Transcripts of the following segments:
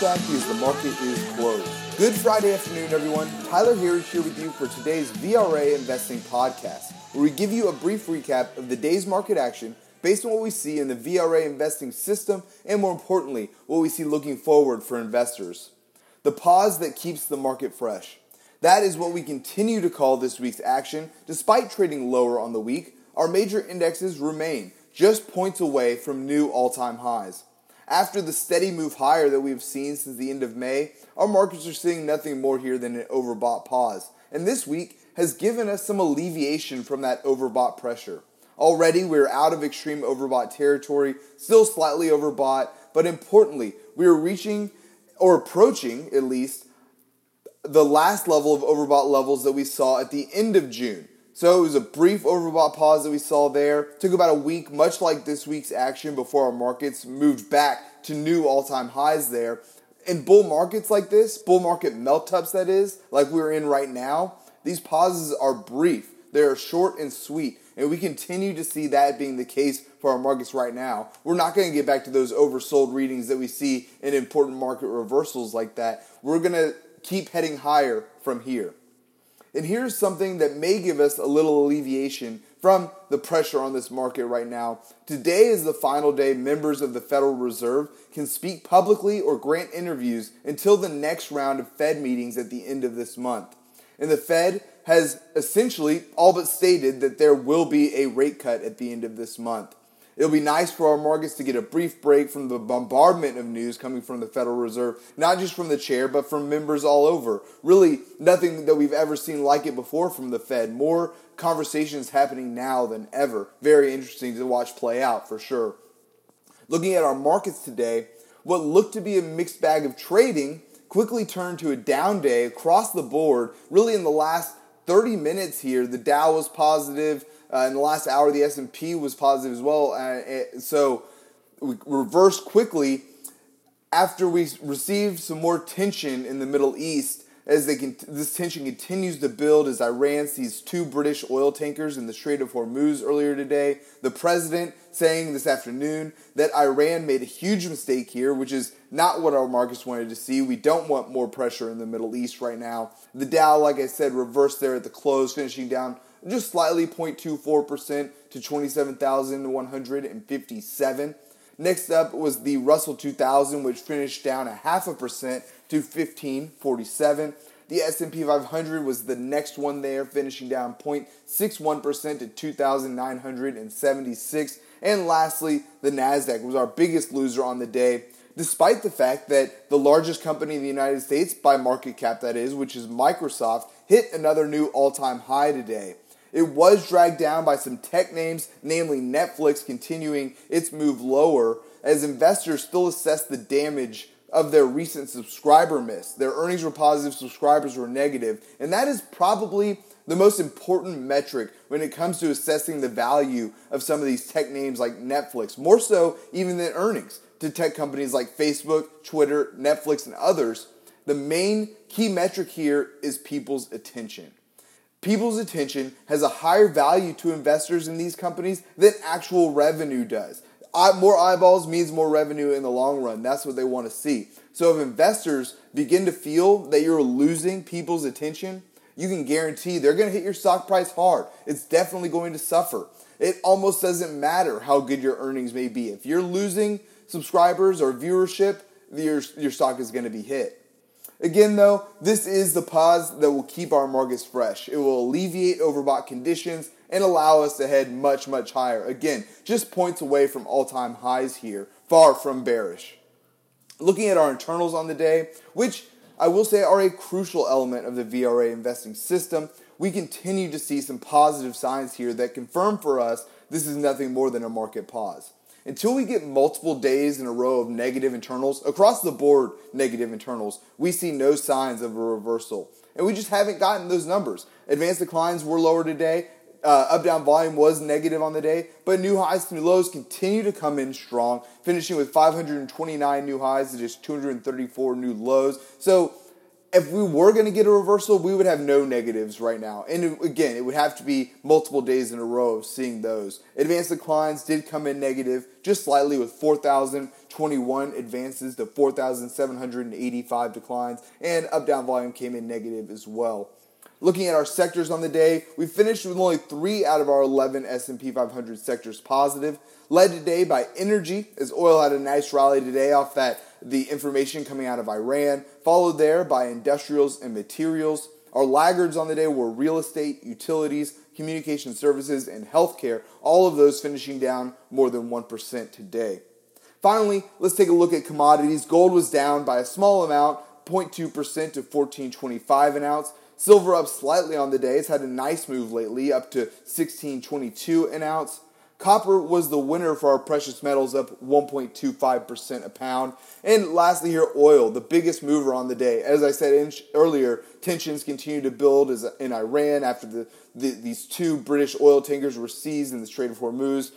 Don't look the market is closed. Good Friday afternoon, everyone. Tyler Harris here with you for today's VRA Investing Podcast, where we give you a brief recap of the day's market action based on what we see in the VRA investing system and, more importantly, what we see looking forward for investors. The pause that keeps the market fresh. That is what we continue to call this week's action. Despite trading lower on the week, our major indexes remain just points away from new all time highs. After the steady move higher that we've seen since the end of May, our markets are seeing nothing more here than an overbought pause. And this week has given us some alleviation from that overbought pressure. Already, we're out of extreme overbought territory, still slightly overbought, but importantly, we are reaching or approaching at least the last level of overbought levels that we saw at the end of June. So it was a brief overbought pause that we saw there. Took about a week, much like this week's action, before our markets moved back to new all time highs there. In bull markets like this, bull market melt ups that is, like we're in right now, these pauses are brief. They are short and sweet. And we continue to see that being the case for our markets right now. We're not going to get back to those oversold readings that we see in important market reversals like that. We're going to keep heading higher from here. And here's something that may give us a little alleviation from the pressure on this market right now. Today is the final day members of the Federal Reserve can speak publicly or grant interviews until the next round of Fed meetings at the end of this month. And the Fed has essentially all but stated that there will be a rate cut at the end of this month. It'll be nice for our markets to get a brief break from the bombardment of news coming from the Federal Reserve, not just from the chair, but from members all over. Really, nothing that we've ever seen like it before from the Fed. More conversations happening now than ever. Very interesting to watch play out for sure. Looking at our markets today, what looked to be a mixed bag of trading quickly turned to a down day across the board. Really, in the last 30 minutes here, the Dow was positive. Uh, in the last hour, the S&P was positive as well. Uh, so we reversed quickly after we received some more tension in the Middle East as they can, this tension continues to build as Iran sees two British oil tankers in the Strait of Hormuz earlier today. The president saying this afternoon that Iran made a huge mistake here, which is not what our markets wanted to see. We don't want more pressure in the Middle East right now. The Dow, like I said, reversed there at the close, finishing down just slightly 0.24% to 27,157. Next up was the Russell 2000, which finished down a half a percent to 1547. The S&P 500 was the next one there, finishing down 0.61% to 2,976. And lastly, the Nasdaq was our biggest loser on the day, despite the fact that the largest company in the United States by market cap that is, which is Microsoft, hit another new all-time high today. It was dragged down by some tech names, namely Netflix continuing its move lower as investors still assess the damage of their recent subscriber miss. Their earnings were positive, subscribers were negative, and that is probably the most important metric when it comes to assessing the value of some of these tech names like Netflix, more so even than earnings to tech companies like Facebook, Twitter, Netflix, and others. The main key metric here is people's attention people's attention has a higher value to investors in these companies than actual revenue does. More eyeballs means more revenue in the long run. That's what they want to see. So if investors begin to feel that you're losing people's attention, you can guarantee they're going to hit your stock price hard. It's definitely going to suffer. It almost doesn't matter how good your earnings may be. If you're losing subscribers or viewership, your, your stock is going to be hit. Again, though, this is the pause that will keep our markets fresh. It will alleviate overbought conditions and allow us to head much, much higher. Again, just points away from all time highs here, far from bearish. Looking at our internals on the day, which I will say are a crucial element of the VRA investing system, we continue to see some positive signs here that confirm for us this is nothing more than a market pause until we get multiple days in a row of negative internals, across the board negative internals, we see no signs of a reversal. And we just haven't gotten those numbers. Advanced declines were lower today. Uh, up down volume was negative on the day, but new highs and lows continue to come in strong, finishing with 529 new highs to just 234 new lows. So if we were going to get a reversal, we would have no negatives right now. And again, it would have to be multiple days in a row of seeing those. Advanced declines did come in negative just slightly with 4,021 advances to 4,785 declines, and up down volume came in negative as well. Looking at our sectors on the day, we finished with only three out of our 11 S&P 500 sectors positive. Led today by energy, as oil had a nice rally today off that the information coming out of Iran. Followed there by industrials and materials. Our laggards on the day were real estate, utilities, communication services, and healthcare. All of those finishing down more than 1% today. Finally, let's take a look at commodities. Gold was down by a small amount, 0.2% to 1425 an ounce. Silver up slightly on the day. It's had a nice move lately, up to 1622 an ounce. Copper was the winner for our precious metals, up 1.25% a pound. And lastly, here, oil, the biggest mover on the day. As I said earlier, tensions continue to build in Iran after the, the, these two British oil tankers were seized in the Strait of Hormuz.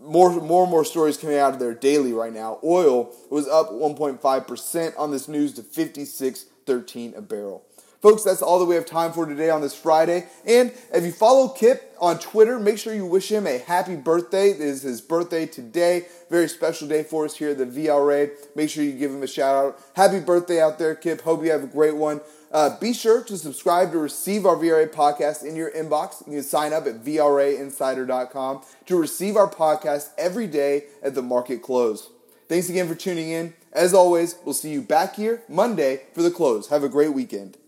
More, more and more stories coming out of there daily right now. Oil was up 1.5% on this news to 56.13 a barrel. Folks, that's all that we have time for today on this Friday. And if you follow Kip on Twitter, make sure you wish him a happy birthday. It is his birthday today. Very special day for us here at the VRA. Make sure you give him a shout out. Happy birthday out there, Kip. Hope you have a great one. Uh, be sure to subscribe to receive our VRA podcast in your inbox. You can sign up at VRAinsider.com to receive our podcast every day at the market close. Thanks again for tuning in. As always, we'll see you back here Monday for the close. Have a great weekend.